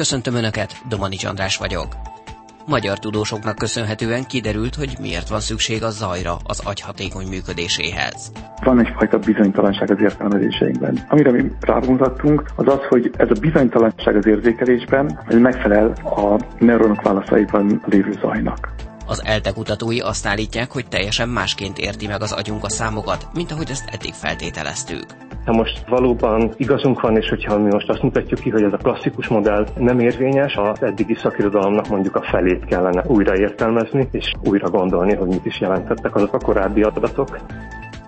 Köszöntöm Önöket, Domanics András vagyok. Magyar tudósoknak köszönhetően kiderült, hogy miért van szükség a zajra az agy hatékony működéséhez. Van egyfajta bizonytalanság az értelmezéseinkben. Amire mi rámutattunk, az az, hogy ez a bizonytalanság az érzékelésben ez megfelel a neuronok válaszaiban lévő zajnak. Az ELTE kutatói azt állítják, hogy teljesen másként érti meg az agyunk a számokat, mint ahogy ezt eddig feltételeztük. Ha most valóban igazunk van, és hogyha mi most azt mutatjuk ki, hogy ez a klasszikus modell nem érvényes, az eddigi szakirodalomnak mondjuk a felét kellene újra és újra gondolni, hogy mit is jelentettek azok a korábbi adatok.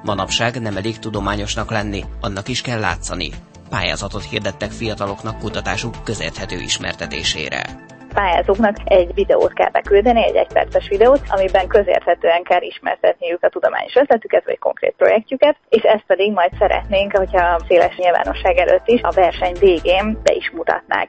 Manapság nem elég tudományosnak lenni, annak is kell látszani. Pályázatot hirdettek fiataloknak kutatásuk közérthető ismertetésére pályázóknak egy videót kell beküldeni, egy egyperces videót, amiben közérthetően kell ismertetniük a tudományos ötletüket vagy konkrét projektjüket, és ezt pedig majd szeretnénk, hogyha széles nyilvánosság előtt is a verseny végén be is mutatnák.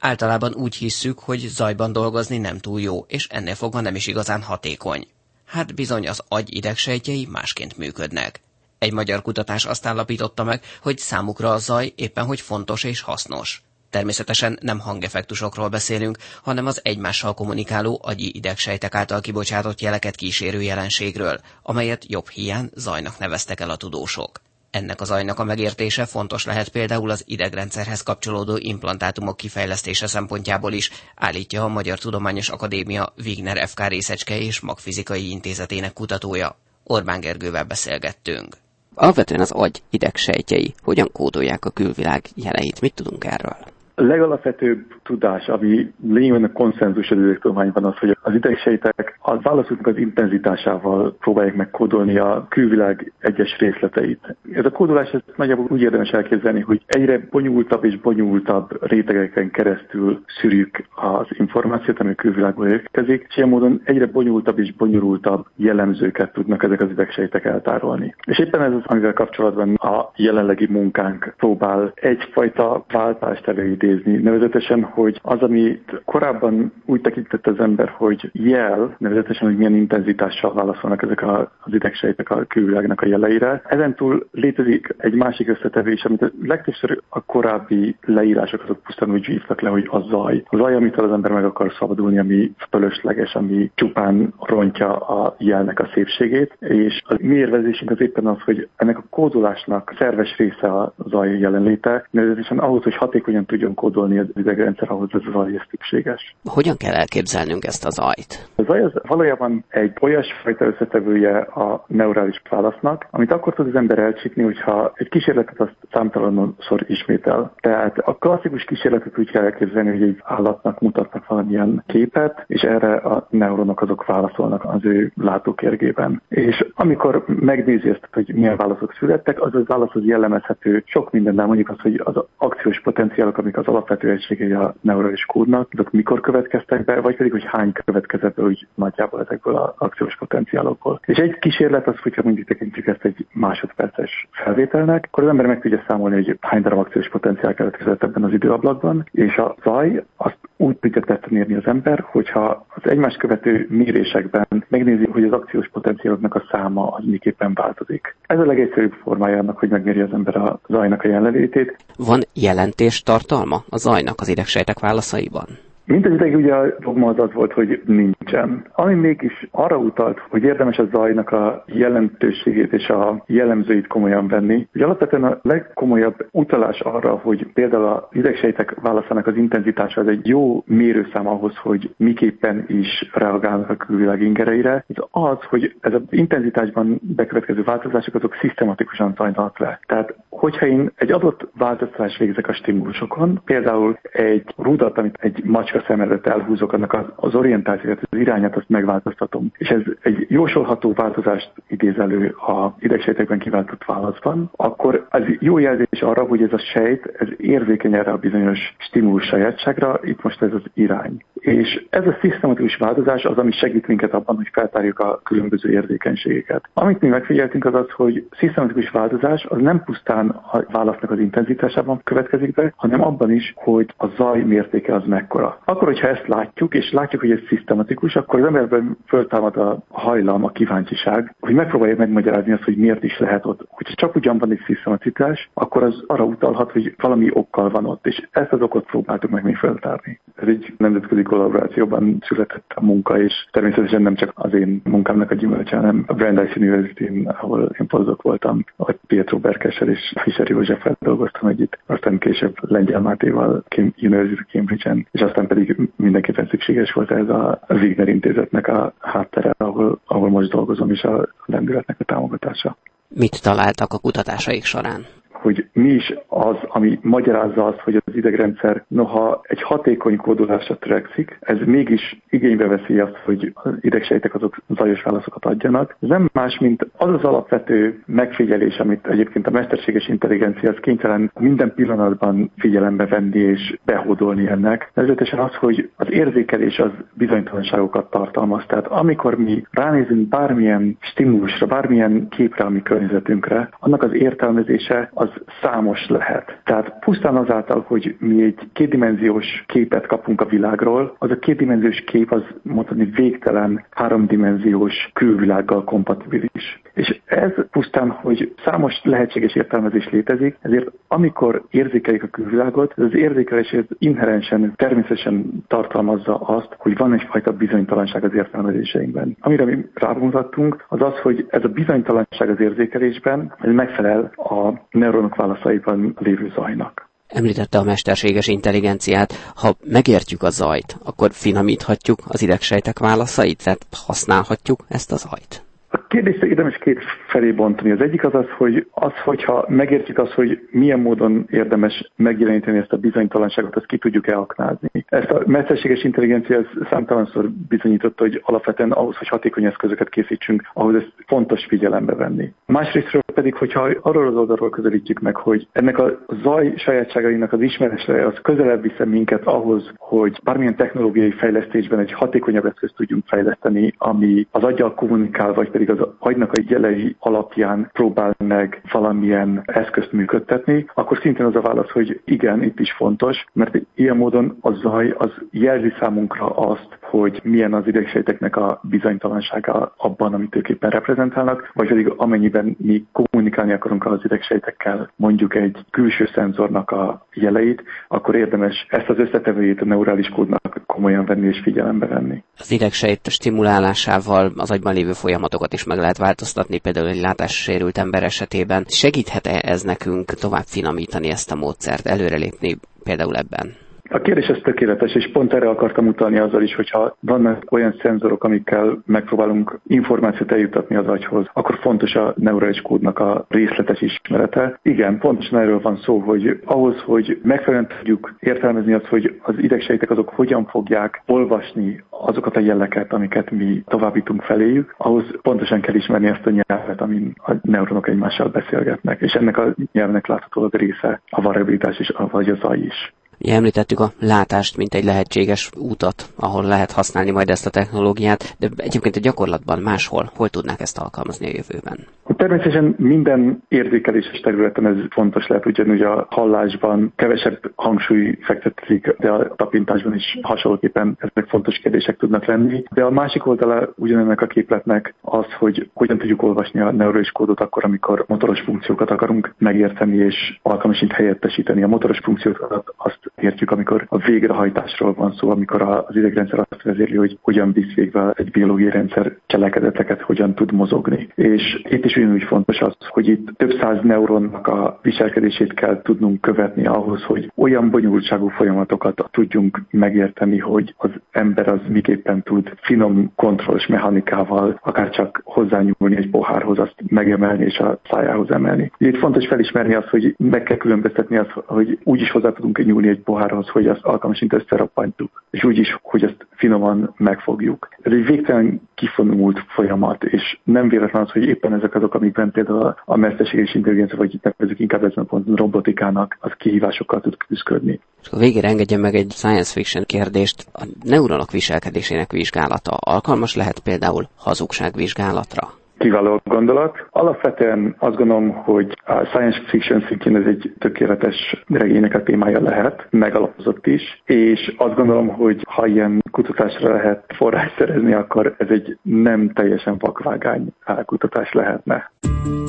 Általában úgy hisszük, hogy zajban dolgozni nem túl jó, és ennél fogva nem is igazán hatékony. Hát bizony az agy idegsejtjei másként működnek. Egy magyar kutatás azt állapította meg, hogy számukra a zaj éppen hogy fontos és hasznos. Természetesen nem hangeffektusokról beszélünk, hanem az egymással kommunikáló agyi idegsejtek által kibocsátott jeleket kísérő jelenségről, amelyet jobb hiány zajnak neveztek el a tudósok. Ennek a zajnak a megértése fontos lehet például az idegrendszerhez kapcsolódó implantátumok kifejlesztése szempontjából is, állítja a Magyar Tudományos Akadémia Wigner FK részecske és magfizikai intézetének kutatója. Orbán Gergővel beszélgettünk. Alapvetően az agy idegsejtjei hogyan kódolják a külvilág jeleit? Mit tudunk erről? Legalapvetőbb tudás, ami lényegében a konszenzus az tudományban az, hogy az idegsejtek a válaszuknak az intenzitásával próbálják megkódolni a külvilág egyes részleteit. Ez a kódolás ez nagyjából úgy érdemes elképzelni, hogy egyre bonyolultabb és bonyolultabb rétegeken keresztül szűrjük az információt, ami a külvilágból érkezik, és ilyen módon egyre bonyolultabb és bonyolultabb jellemzőket tudnak ezek az idegsejtek eltárolni. És éppen ez az, amivel kapcsolatban a jelenlegi munkánk próbál egyfajta váltást előidézni. Nevezetesen, hogy az, amit korábban úgy tekintett az ember, hogy jel, nevezetesen, hogy milyen intenzitással válaszolnak ezek az idegsejtek a külvilágnak a jeleire. Ezentúl létezik egy másik összetevés, amit a legtöbbször a korábbi leírások azok pusztán úgy hívtak le, hogy a zaj. A zaj, amitől az ember meg akar szabadulni, ami fölösleges, ami csupán rontja a jelnek a szépségét, és az mi érvezésünk az éppen az, hogy ennek a kódolásnak szerves része a zaj jelenléte, nevezetesen ahhoz, hogy hatékonyan tudjon kódolni az idegrendszer, ahhoz ez az zaj szükséges. Hogyan kell elképzelnünk ezt az zajt? A zaj az valójában egy olyasfajta összetevője a neurális válasznak, amit akkor tud az ember elcsípni, hogyha egy kísérletet azt számtalanszor ismétel. Tehát a klasszikus kísérletet úgy kell elképzelni, hogy egy állatnak mutatnak valamilyen képet, és erre a neuronok azok válaszolnak az ő látókérgében. És amikor megnézi ezt, hogy milyen válaszok születtek, az az válasz az jellemezhető sok mindennel, mondjuk az, hogy az akciós potenciálok, amik az alapvető egységei a neurális kódnak, azok mikor következtek be, vagy pedig, hogy hány következett be úgy nagyjából ezekből az akciós potenciálokból. És egy kísérlet az, hogyha mondjuk tekintjük ezt egy másodperces felvételnek, akkor az ember meg tudja számolni, hogy hány darab akciós potenciál keletkezett ebben az időablakban, és a zaj azt úgy tudja tetten érni az ember, hogyha az egymás követő mérésekben megnézi, hogy az akciós potenciáloknak a száma az miképpen változik. Ez a legegyszerűbb formája annak, hogy megméri az ember a zajnak a jelenlétét. Van jelentés tartalma a zajnak az idegsejtek válaszaiban? Mindegyik ugye a dogma az az volt, hogy nincsen. Ami mégis arra utalt, hogy érdemes a zajnak a jelentőségét és a jellemzőit komolyan venni, hogy alapvetően a legkomolyabb utalás arra, hogy például a idegsejtek válaszának az intenzitása az egy jó mérőszám ahhoz, hogy miképpen is reagálnak a külvilág ingereire, az az, hogy ez az intenzitásban bekövetkező változások azok szisztematikusan zajlanak le. Tehát, hogyha én egy adott változást végzek a stimulusokon, például egy rudat, amit egy macska a szem előtt elhúzok, annak az orientációt, az irányát azt megváltoztatom. És ez egy jósolható változást idéz elő a idegsejtekben kiváltott válaszban, akkor az jó jelzés arra, hogy ez a sejt, ez érzékeny erre a bizonyos stimulus sajátságra, itt most ez az irány. És ez a szisztematikus változás az, ami segít minket abban, hogy feltárjuk a különböző érzékenységeket. Amit mi megfigyeltünk az az, hogy szisztematikus változás az nem pusztán a válasznak az intenzitásában következik be, hanem abban is, hogy a zaj mértéke az mekkora. Akkor, hogyha ezt látjuk, és látjuk, hogy ez szisztematikus, akkor az emberben föltámad a hajlam, a kíváncsiság, hogy megpróbálja megmagyarázni azt, hogy miért is lehet ott. Hogyha csak ugyan van egy szisztematizás, akkor az arra utalhat, hogy valami okkal van ott, és ezt az okot próbáltuk meg mi föltárni. Ez egy nemzetközi kollaborációban született a munka, és természetesen nem csak az én munkámnak a gyümölcse, hanem a Brandeis University, ahol én pozdok voltam, ahol Pietro Berkessel és Fischer Józseffel dolgoztam együtt, aztán később Lengyel Mátéval University Cambridge-en, és aztán pedig mindenképpen szükséges volt ez a Wigner intézetnek a háttere, ahol, ahol most dolgozom, és a lendületnek a támogatása. Mit találtak a kutatásaik során? Hogy mi is az, ami magyarázza azt, hogy az idegrendszer noha egy hatékony kódolásra törekszik, ez mégis igénybe veszi azt, hogy az idegsejtek azok zajos válaszokat adjanak. Ez nem más, mint az az alapvető megfigyelés, amit egyébként a mesterséges intelligencia az kénytelen minden pillanatban figyelembe venni és behódolni ennek. Nevezetesen az, hogy az érzékelés az bizonytalanságokat tartalmaz. Tehát amikor mi ránézünk bármilyen stimulusra, bármilyen képre a mi környezetünkre, annak az értelmezése az az számos lehet. Tehát pusztán azáltal, hogy mi egy kétdimenziós képet kapunk a világról, az a kétdimenziós kép az mondani végtelen háromdimenziós külvilággal kompatibilis. És ez pusztán, hogy számos lehetséges értelmezés létezik, ezért amikor érzékeljük a külvilágot, ez az érzékelés inherensen, természetesen tartalmazza azt, hogy van egyfajta bizonytalanság az értelmezéseinkben. Amire mi rámutattunk, az az, hogy ez a bizonytalanság az érzékelésben, ez megfelel a neuronok válaszaiban lévő zajnak. Említette a mesterséges intelligenciát. Ha megértjük a zajt, akkor finomíthatjuk az idegsejtek válaszait, tehát használhatjuk ezt a zajt. Kérdést érdemes két felé bontani. Az egyik az az, hogy az, hogyha megértjük azt, hogy milyen módon érdemes megjeleníteni ezt a bizonytalanságot, azt ki tudjuk elaknázni. Ezt a mesterséges intelligencia számtalanszor bizonyította, hogy alapvetően ahhoz, hogy hatékony eszközöket készítsünk, ahhoz ezt fontos figyelembe venni. Másrésztről pedig, hogyha arról az oldalról közelítjük meg, hogy ennek a zaj sajátságainak az ismerésre az közelebb visze minket ahhoz, hogy bármilyen technológiai fejlesztésben egy hatékonyabb eszközt tudjunk fejleszteni, ami az aggyal kommunikál, vagy pedig az agynak a jelei alapján próbál meg valamilyen eszközt működtetni, akkor szintén az a válasz, hogy igen, itt is fontos, mert ilyen módon a zaj az jelzi számunkra azt, hogy milyen az idegsejteknek a bizonytalansága abban, amit ők éppen reprezentálnak, vagy pedig amennyiben mi kommunikálni akarunk az idegsejtekkel mondjuk egy külső szenzornak a jeleit, akkor érdemes ezt az összetevőjét a neurális kódnak komolyan venni és figyelembe venni. Az idegsejt stimulálásával az agyban lévő folyamatokat is meg lehet változtatni, például egy látássérült ember esetében. Segíthet-e ez nekünk tovább finomítani ezt a módszert, előrelépni például ebben? A kérdés ez tökéletes, és pont erre akartam utalni azzal is, hogyha vannak olyan szenzorok, amikkel megpróbálunk információt eljutatni az agyhoz, akkor fontos a neurális kódnak a részletes ismerete. Igen, pontosan erről van szó, hogy ahhoz, hogy megfelelően tudjuk értelmezni azt, hogy az idegsejtek azok hogyan fogják olvasni azokat a jeleket, amiket mi továbbítunk feléjük, ahhoz pontosan kell ismerni ezt a nyelvet, amin a neuronok egymással beszélgetnek, és ennek a nyelvnek láthatólag része a variabilitás is, vagy a zaj is. Mi említettük a látást, mint egy lehetséges útat, ahol lehet használni majd ezt a technológiát, de egyébként a gyakorlatban máshol, hol tudnák ezt alkalmazni a jövőben? Természetesen minden érzékeléses területen ez fontos lehet, ugyanúgy a hallásban kevesebb hangsúly fektetik, de a tapintásban is hasonlóképpen ezek fontos kérdések tudnak lenni. De a másik oldala ugyanennek a képletnek az, hogy hogyan tudjuk olvasni a neurális kódot akkor, amikor motoros funkciókat akarunk megérteni és alkalmasint helyettesíteni. A motoros funkciókat azt értjük, amikor a végrehajtásról van szó, amikor az idegrendszer azt vezérli, hogy hogyan visz végbe egy biológiai rendszer cselekedeteket, hogyan tud mozogni. És itt is ugyanúgy fontos az, hogy itt több száz neuronnak a viselkedését kell tudnunk követni ahhoz, hogy olyan bonyolultságú folyamatokat tudjunk megérteni, hogy az ember az miképpen tud finom kontrollos mechanikával akár csak hozzányúlni egy pohárhoz, azt megemelni és a szájához emelni. Itt fontos felismerni azt, hogy meg kell különböztetni azt, hogy úgy is hozzá tudunk nyúlni egy pohárhoz, hogy azt alkalmasint összerappantjuk, és úgy is, hogy ezt finoman megfogjuk. Ez egy végtelen kifonult folyamat, és nem véletlen az, hogy éppen ezek azok, amikben például a mesterséges intelligencia, vagy itt nevezzük inkább ezen a ponton robotikának, az kihívásokkal tud küzdködni. És a végére engedjen meg egy science fiction kérdést. A neuronok viselkedésének vizsgálata alkalmas lehet például hazugságvizsgálatra? Kiváló gondolat. Alapvetően azt gondolom, hogy a science fiction szintjén ez egy tökéletes regénynek a témája lehet, megalapozott is, és azt gondolom, hogy ha ilyen kutatásra lehet forrás szerezni, akkor ez egy nem teljesen vakvágány kutatás lehetne.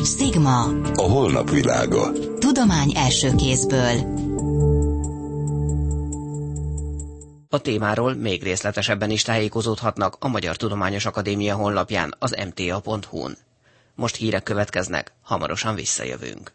Stigma. A holnap világa. Tudomány első kézből. A témáról még részletesebben is tájékozódhatnak a Magyar Tudományos Akadémia honlapján az mta.hu-n. Most hírek következnek, hamarosan visszajövünk.